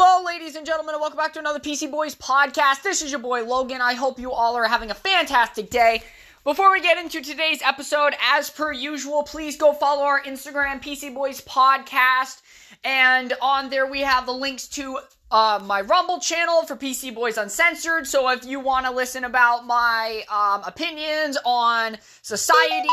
Hello, ladies and gentlemen, and welcome back to another PC Boys podcast. This is your boy Logan. I hope you all are having a fantastic day. Before we get into today's episode, as per usual, please go follow our Instagram, PC Boys Podcast. And on there, we have the links to uh, my Rumble channel for PC Boys Uncensored. So if you want to listen about my um, opinions on society,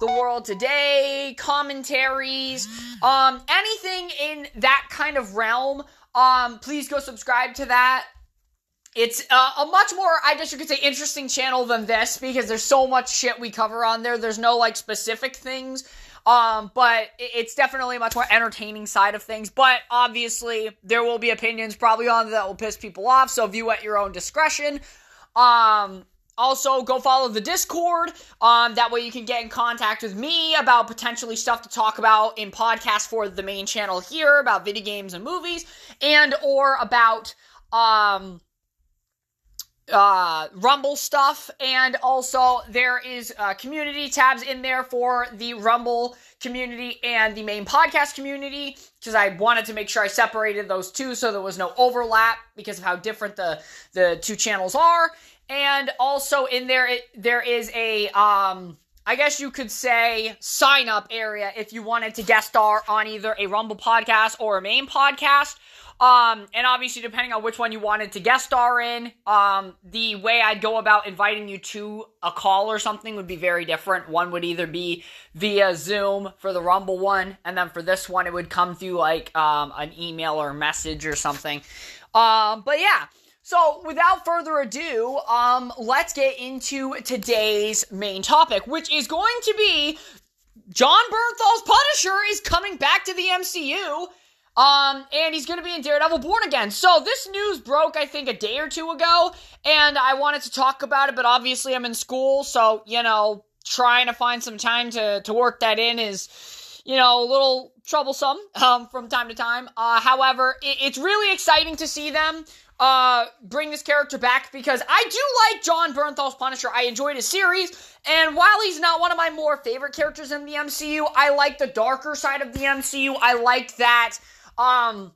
the world today, commentaries, um, anything in that kind of realm, um, please go subscribe to that. It's uh, a much more, I guess you could say, interesting channel than this because there's so much shit we cover on there. There's no like specific things um, but it's definitely a much more entertaining side of things. But obviously, there will be opinions probably on that will piss people off. So view at your own discretion. Um, also, go follow the Discord. Um, that way you can get in contact with me about potentially stuff to talk about in podcasts for the main channel here about video games and movies, and or about um uh, Rumble stuff, and also there is uh, community tabs in there for the Rumble community and the main podcast community because I wanted to make sure I separated those two so there was no overlap because of how different the the two channels are. And also in there, it, there is a um, I guess you could say sign up area if you wanted to guest star on either a Rumble podcast or a main podcast. Um, and obviously, depending on which one you wanted to guest star in, um, the way I'd go about inviting you to a call or something would be very different. One would either be via Zoom for the Rumble one, and then for this one, it would come through like um, an email or message or something. Um, but yeah. So, without further ado, um, let's get into today's main topic, which is going to be Jon Bernthal's Punisher is coming back to the MCU. Um, and he's gonna be in Daredevil Born Again. So this news broke, I think, a day or two ago, and I wanted to talk about it, but obviously I'm in school, so you know, trying to find some time to to work that in is, you know, a little troublesome um, from time to time. Uh, however, it, it's really exciting to see them uh, bring this character back because I do like Jon Bernthal's Punisher. I enjoyed his series, and while he's not one of my more favorite characters in the MCU, I like the darker side of the MCU. I like that um,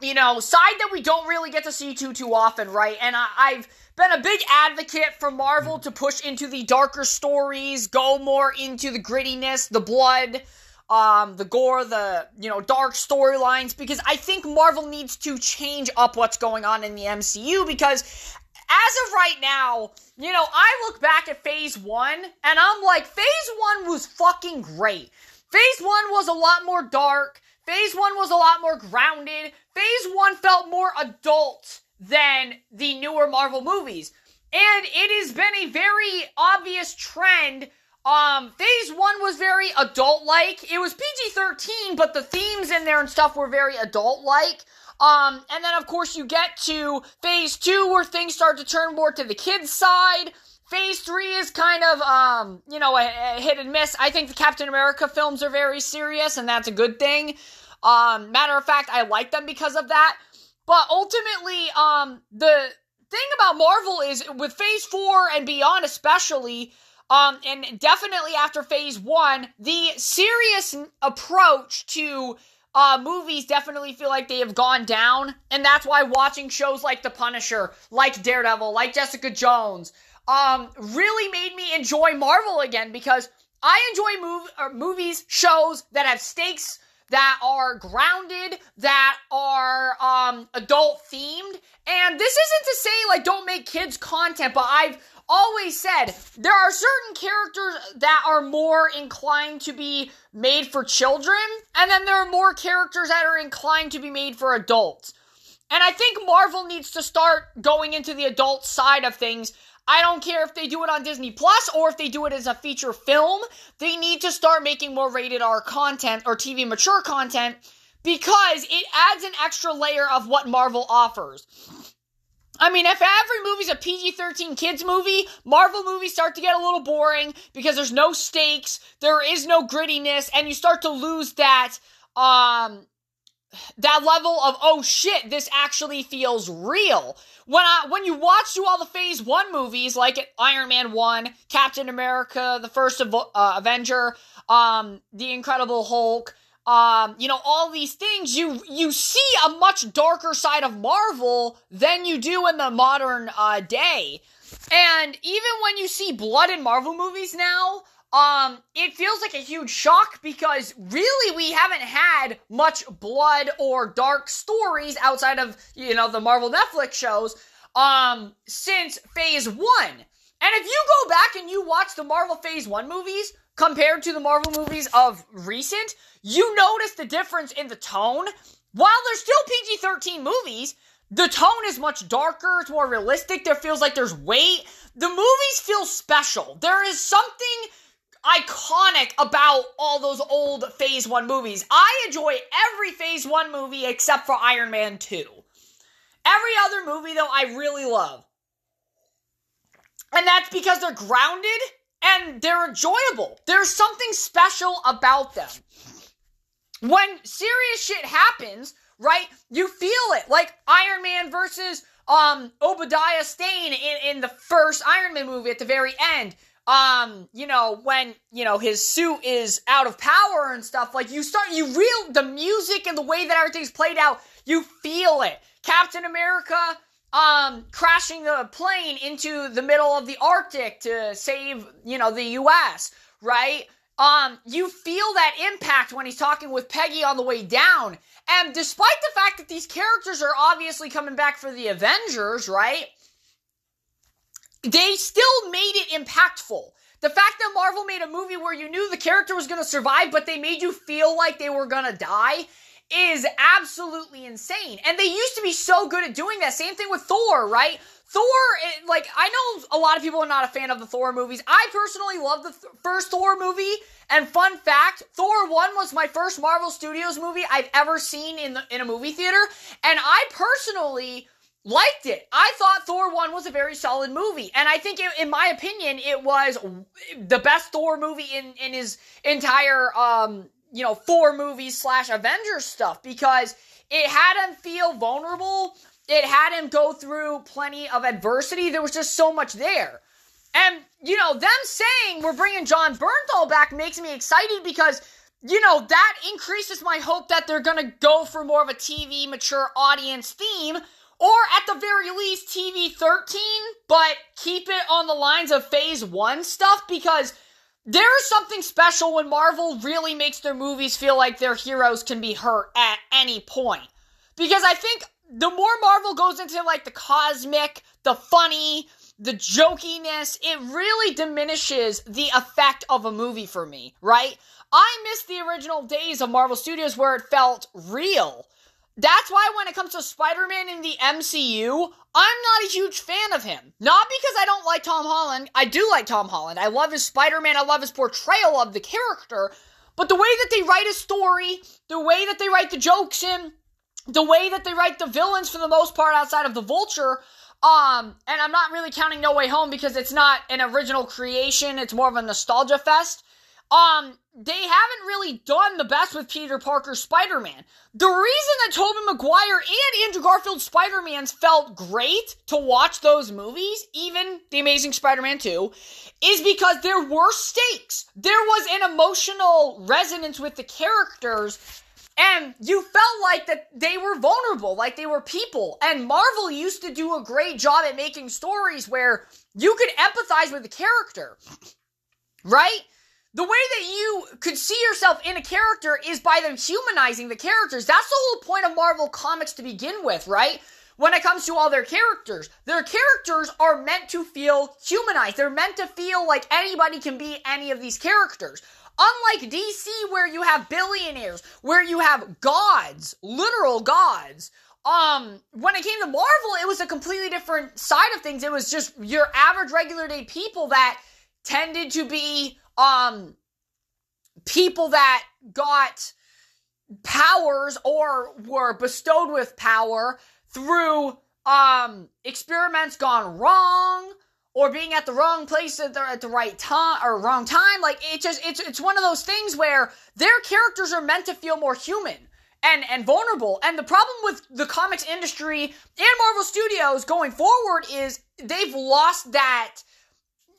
you know, side that we don't really get to see too too often, right? And I, I've been a big advocate for Marvel to push into the darker stories, go more into the grittiness, the blood, um, the gore, the you know dark storylines, because I think Marvel needs to change up what's going on in the MCU because as of right now, you know, I look back at phase one and I'm like, phase one was fucking great. Phase one was a lot more dark. Phase one was a lot more grounded. Phase one felt more adult than the newer Marvel movies. And it has been a very obvious trend. Um, phase one was very adult like. It was PG 13, but the themes in there and stuff were very adult like. Um, and then of course you get to phase two where things start to turn more to the kids' side. Phase three is kind of, um, you know, a, a, hit and miss. I think the Captain America films are very serious, and that's a good thing. Um, matter of fact, I like them because of that. But ultimately, um, the thing about Marvel is with Phase Four and beyond, especially, um, and definitely after Phase One, the serious approach to uh, movies definitely feel like they have gone down, and that's why watching shows like The Punisher, like Daredevil, like Jessica Jones, um, really made me enjoy Marvel again because I enjoy mov- uh, movies, shows that have stakes, that are grounded, that are um, adult themed. And this isn't to say like don't make kids content, but I've always said there are certain characters that are more inclined to be made for children, and then there are more characters that are inclined to be made for adults. And I think Marvel needs to start going into the adult side of things I don't care if they do it on Disney Plus or if they do it as a feature film. They need to start making more rated R content or TV mature content because it adds an extra layer of what Marvel offers. I mean, if every movie's a PG 13 kids movie, Marvel movies start to get a little boring because there's no stakes, there is no grittiness, and you start to lose that, um, that level of oh shit this actually feels real when I when you watch through all the phase 1 movies like Iron Man 1 Captain America the first uh, Avenger um the Incredible Hulk um, you know, all these things, you you see a much darker side of Marvel than you do in the modern uh, day. And even when you see blood in Marvel movies now, um, it feels like a huge shock because really we haven't had much blood or dark stories outside of, you know, the Marvel Netflix shows, um, since phase one. And if you go back and you watch the Marvel phase one movies compared to the Marvel movies of recent, you notice the difference in the tone. While they're still PG 13 movies, the tone is much darker, it's more realistic, there feels like there's weight. The movies feel special. There is something iconic about all those old Phase 1 movies. I enjoy every Phase 1 movie except for Iron Man 2. Every other movie, though, I really love. And that's because they're grounded and they're enjoyable. There's something special about them. When serious shit happens, right, you feel it. Like Iron Man versus um Obadiah Stane in, in the first Iron Man movie at the very end um, you know, when, you know, his suit is out of power and stuff, like you start, you real, the music and the way that everything's played out, you feel it. Captain America, um, crashing the plane into the middle of the Arctic to save, you know, the US, right? Um, you feel that impact when he's talking with Peggy on the way down. And despite the fact that these characters are obviously coming back for the Avengers, right? They still made it impactful. The fact that Marvel made a movie where you knew the character was going to survive, but they made you feel like they were going to die is absolutely insane. And they used to be so good at doing that. Same thing with Thor, right? Thor, it, like, I know a lot of people are not a fan of the Thor movies. I personally love the th- first Thor movie. And fun fact, Thor 1 was my first Marvel Studios movie I've ever seen in the, in a movie theater. And I personally liked it. I thought Thor 1 was a very solid movie. And I think, it, in my opinion, it was the best Thor movie in, in his entire, um, you know, four movies slash Avengers stuff because it had him feel vulnerable. It had him go through plenty of adversity. There was just so much there. And, you know, them saying we're bringing Jon Bernthal back makes me excited because you know, that increases my hope that they're gonna go for more of a TV mature audience theme or at the very least TV 13, but keep it on the lines of phase 1 stuff because there is something special when Marvel really makes their movies feel like their heroes can be hurt at any point. Because I think the more Marvel goes into like the cosmic, the funny, the jokiness, it really diminishes the effect of a movie for me, right? I miss the original days of Marvel Studios where it felt real that's why when it comes to Spider-Man in the MCU, I'm not a huge fan of him. Not because I don't like Tom Holland. I do like Tom Holland. I love his Spider-Man. I love his portrayal of the character. But the way that they write his story, the way that they write the jokes in, the way that they write the villains for the most part outside of the Vulture, um, and I'm not really counting No Way Home because it's not an original creation. It's more of a nostalgia fest um, they haven't really done the best with Peter Parker's Spider-Man. The reason that Tobey Maguire and Andrew Garfield's Spider-Mans felt great to watch those movies, even The Amazing Spider-Man 2, is because there were stakes. There was an emotional resonance with the characters and you felt like that they were vulnerable, like they were people. And Marvel used to do a great job at making stories where you could empathize with the character. Right? The way that you could see yourself in a character is by them humanizing the characters. That's the whole point of Marvel Comics to begin with, right? When it comes to all their characters, their characters are meant to feel humanized. They're meant to feel like anybody can be any of these characters. Unlike DC, where you have billionaires, where you have gods, literal gods. Um, when it came to Marvel, it was a completely different side of things. It was just your average regular day people that tended to be um people that got powers or were bestowed with power through um experiments gone wrong or being at the wrong place at the, at the right time or wrong time. Like it just it's it's one of those things where their characters are meant to feel more human and and vulnerable. And the problem with the comics industry and Marvel Studios going forward is they've lost that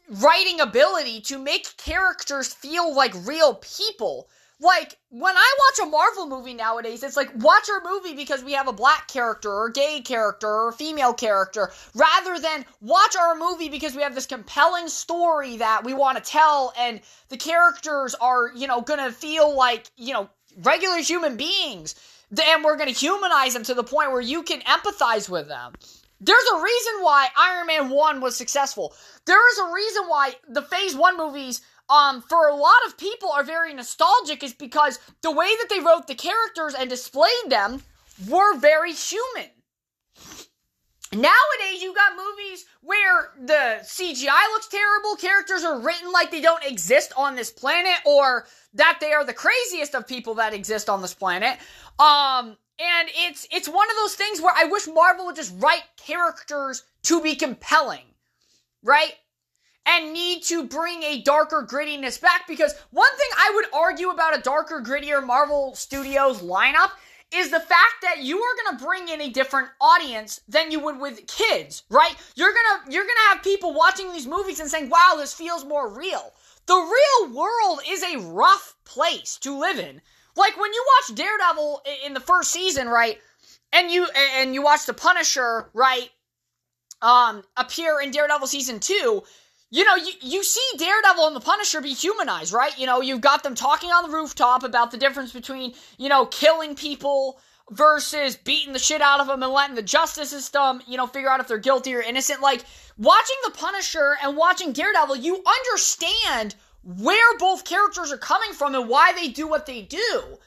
writing ability to make characters feel like real people. Like, when I watch a Marvel movie nowadays, it's like, watch our movie because we have a black character or a gay character or a female character, rather than watch our movie because we have this compelling story that we want to tell and the characters are, you know, gonna feel like, you know, regular human beings. And we're gonna humanize them to the point where you can empathize with them. There's a reason why Iron Man 1 was successful. There is a reason why the Phase 1 movies um, for a lot of people are very nostalgic is because the way that they wrote the characters and displayed them were very human. Nowadays, you got movies where the CGI looks terrible, characters are written like they don't exist on this planet, or that they are the craziest of people that exist on this planet. Um, and it's it's one of those things where I wish Marvel would just write characters to be compelling, right? and need to bring a darker grittiness back because one thing I would argue about a darker, grittier Marvel Studios lineup is the fact that you are going to bring in a different audience than you would with kids, right? You're going to you're going to have people watching these movies and saying, "Wow, this feels more real." The real world is a rough place to live in. Like when you watch Daredevil in the first season, right? And you and you watch the Punisher, right? Um appear in Daredevil season 2, you know, you, you see Daredevil and the Punisher be humanized, right? You know, you've got them talking on the rooftop about the difference between, you know, killing people versus beating the shit out of them and letting the justice system, you know, figure out if they're guilty or innocent. Like, watching the Punisher and watching Daredevil, you understand where both characters are coming from and why they do what they do.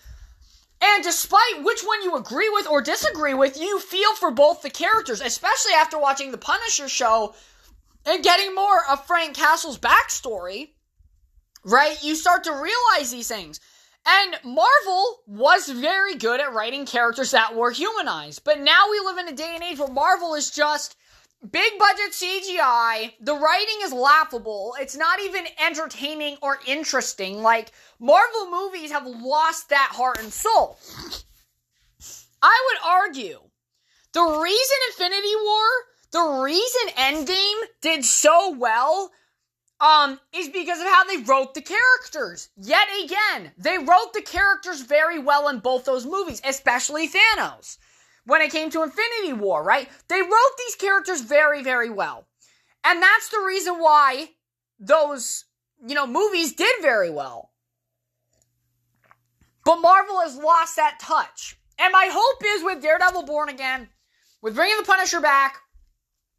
And despite which one you agree with or disagree with, you feel for both the characters, especially after watching the Punisher show and getting more of Frank Castle's backstory, right? You start to realize these things. And Marvel was very good at writing characters that were humanized. But now we live in a day and age where Marvel is just big budget CGI. The writing is laughable. It's not even entertaining or interesting. Like, Marvel movies have lost that heart and soul. I would argue the reason Infinity War the reason Endgame did so well um, is because of how they wrote the characters. Yet again, they wrote the characters very well in both those movies, especially Thanos. When it came to Infinity War, right? They wrote these characters very, very well. And that's the reason why those, you know, movies did very well. But Marvel has lost that touch. And my hope is with Daredevil Born Again, with bringing the Punisher back,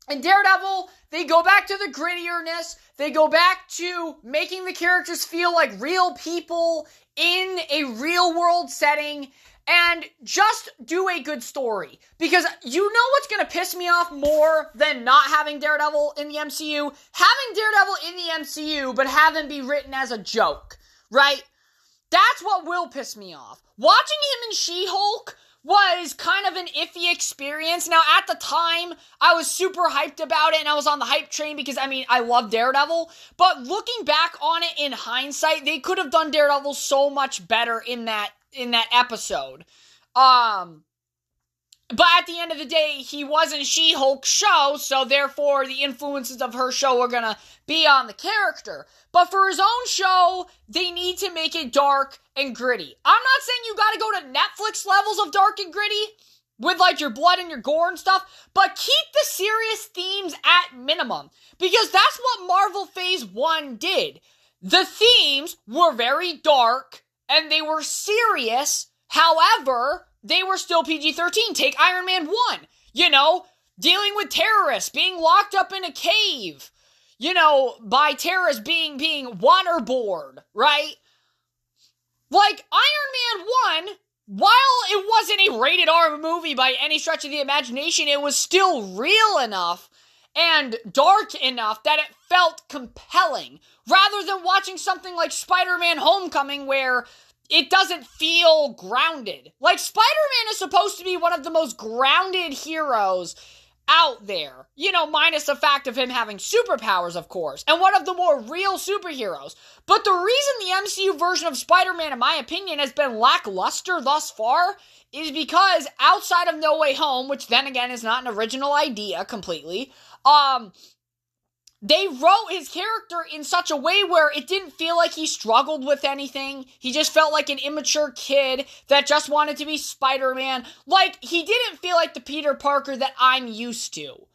and Daredevil, they go back to the grittierness. They go back to making the characters feel like real people in a real world setting and just do a good story. Because you know what's going to piss me off more than not having Daredevil in the MCU? Having Daredevil in the MCU, but have him be written as a joke, right? That's what will piss me off. Watching him in She Hulk was kind of an iffy experience. Now, at the time, I was super hyped about it and I was on the hype train because, I mean, I love Daredevil. But looking back on it in hindsight, they could have done Daredevil so much better in that, in that episode. Um, but at the end of the day, he wasn't She Hulk show, so therefore the influences of her show are gonna be on the character. But for his own show, they need to make it dark and gritty. I'm not saying you gotta go to Netflix levels of dark and gritty with like your blood and your gore and stuff, but keep the serious themes at minimum. Because that's what Marvel Phase 1 did. The themes were very dark and they were serious. However, they were still PG 13. Take Iron Man 1. You know, dealing with terrorists, being locked up in a cave, you know, by terrorists being being waterboard, right? Like Iron Man 1, while it wasn't a rated R movie by any stretch of the imagination, it was still real enough and dark enough that it felt compelling rather than watching something like Spider-Man Homecoming where it doesn't feel grounded. Like Spider-Man is supposed to be one of the most grounded heroes out there. You know, minus the fact of him having superpowers, of course, and one of the more real superheroes. But the reason the MCU version of Spider-Man, in my opinion, has been lackluster thus far is because outside of No Way Home, which then again is not an original idea completely, um, they wrote his character in such a way where it didn't feel like he struggled with anything. He just felt like an immature kid that just wanted to be Spider Man. Like, he didn't feel like the Peter Parker that I'm used to.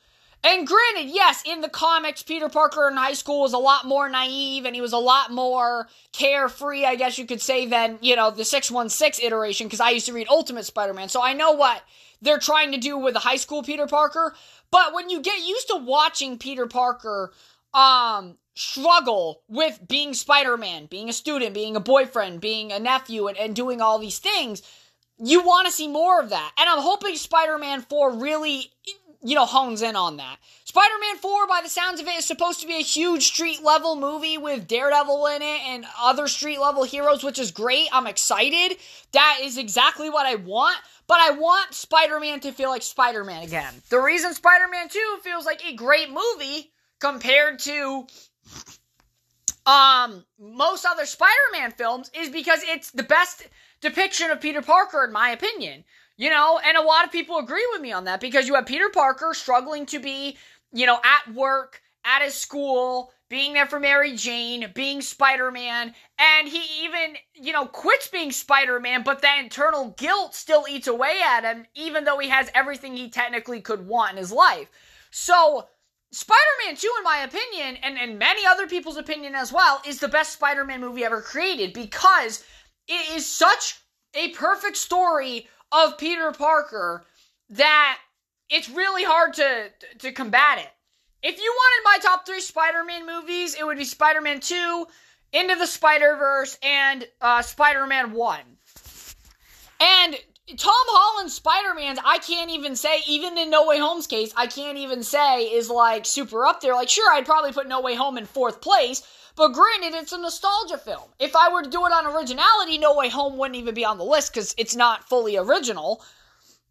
And granted, yes, in the comics, Peter Parker in high school was a lot more naive and he was a lot more carefree, I guess you could say, than, you know, the 616 iteration, because I used to read Ultimate Spider Man. So I know what they're trying to do with a high school Peter Parker. But when you get used to watching Peter Parker, um, struggle with being Spider Man, being a student, being a boyfriend, being a nephew, and, and doing all these things, you want to see more of that. And I'm hoping Spider Man 4 really you know, hones in on that. Spider Man 4, by the sounds of it, is supposed to be a huge street level movie with Daredevil in it and other street level heroes, which is great. I'm excited. That is exactly what I want. But I want Spider Man to feel like Spider Man again. The reason Spider Man 2 feels like a great movie compared to um most other Spider-Man films is because it's the best depiction of Peter Parker in my opinion. You know, and a lot of people agree with me on that because you have Peter Parker struggling to be, you know, at work, at his school, being there for Mary Jane, being Spider Man, and he even, you know, quits being Spider Man, but that internal guilt still eats away at him, even though he has everything he technically could want in his life. So, Spider Man 2, in my opinion, and, and many other people's opinion as well, is the best Spider Man movie ever created because it is such a perfect story of Peter Parker that it's really hard to to combat it. If you wanted my top three Spider-Man movies, it would be Spider-Man 2, Into the Spider-Verse, and uh, Spider-Man 1. And Tom Holland's Spider-Man, I can't even say, even in No Way Home's case, I can't even say is like super up there. Like, sure, I'd probably put No Way Home in fourth place, but granted, it's a nostalgia film. If I were to do it on originality, No Way Home wouldn't even be on the list because it's not fully original.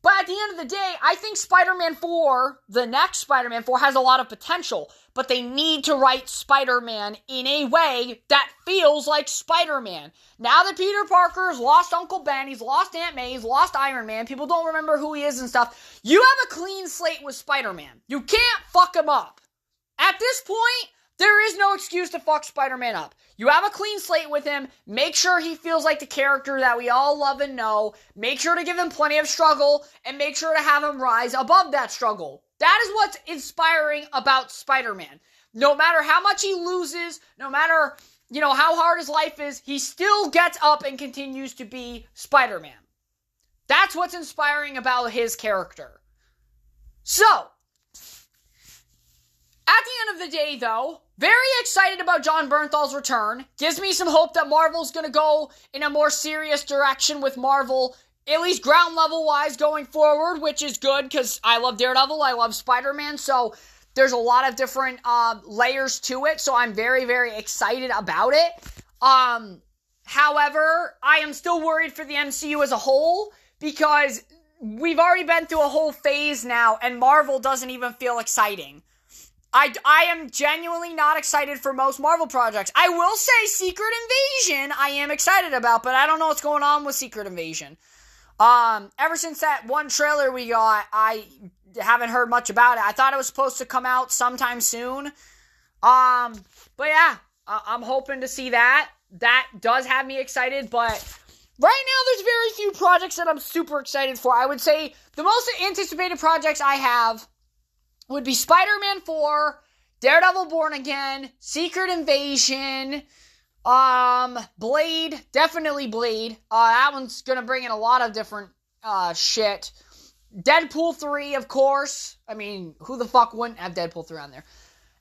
But at the end of the day, I think Spider Man 4, the next Spider Man 4, has a lot of potential. But they need to write Spider Man in a way that feels like Spider Man. Now that Peter Parker's lost Uncle Ben, he's lost Aunt May, he's lost Iron Man, people don't remember who he is and stuff. You have a clean slate with Spider Man. You can't fuck him up. At this point, there is no excuse to fuck Spider Man up. You have a clean slate with him. Make sure he feels like the character that we all love and know. Make sure to give him plenty of struggle and make sure to have him rise above that struggle. That is what's inspiring about Spider Man. No matter how much he loses, no matter, you know, how hard his life is, he still gets up and continues to be Spider Man. That's what's inspiring about his character. So, at the end of the day, though, very excited about Jon Bernthal's return. Gives me some hope that Marvel's going to go in a more serious direction with Marvel, at least ground level wise, going forward, which is good because I love Daredevil, I love Spider Man, so there's a lot of different uh, layers to it. So I'm very, very excited about it. Um, however, I am still worried for the MCU as a whole because we've already been through a whole phase now, and Marvel doesn't even feel exciting. I, I am genuinely not excited for most Marvel projects. I will say Secret Invasion I am excited about, but I don't know what's going on with Secret Invasion. Um, ever since that one trailer we got, I haven't heard much about it. I thought it was supposed to come out sometime soon. Um, but yeah, I'm hoping to see that. That does have me excited, but right now there's very few projects that I'm super excited for. I would say the most anticipated projects I have would be Spider Man 4, Daredevil Born Again, Secret Invasion, um, Blade, definitely Blade. Uh, that one's gonna bring in a lot of different uh shit. Deadpool 3, of course. I mean, who the fuck wouldn't have Deadpool 3 on there?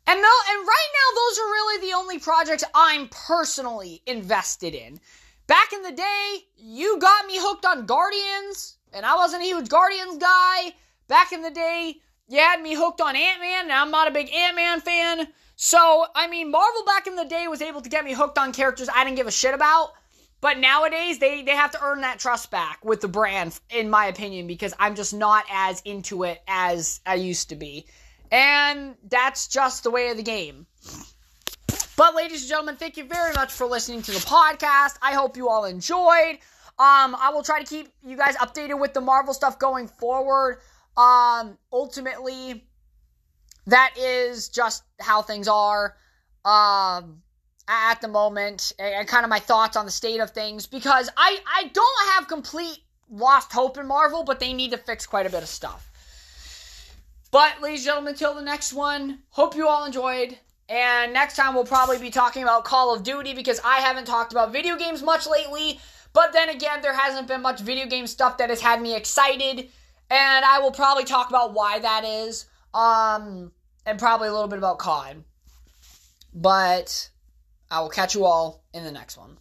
And no, and right now those are really the only projects I'm personally invested in. Back in the day, you got me hooked on Guardians, and I wasn't a huge Guardians guy. Back in the day, you had me hooked on Ant Man, and I'm not a big Ant Man fan. So, I mean, Marvel back in the day was able to get me hooked on characters I didn't give a shit about. But nowadays, they, they have to earn that trust back with the brand, in my opinion, because I'm just not as into it as I used to be. And that's just the way of the game. But, ladies and gentlemen, thank you very much for listening to the podcast. I hope you all enjoyed. Um, I will try to keep you guys updated with the Marvel stuff going forward. Um, ultimately, that is just how things are um, at the moment, and, and kind of my thoughts on the state of things. Because I I don't have complete lost hope in Marvel, but they need to fix quite a bit of stuff. But, ladies and gentlemen, till the next one, hope you all enjoyed. And next time we'll probably be talking about Call of Duty because I haven't talked about video games much lately. But then again, there hasn't been much video game stuff that has had me excited. And I will probably talk about why that is. Um, and probably a little bit about COD. But I will catch you all in the next one.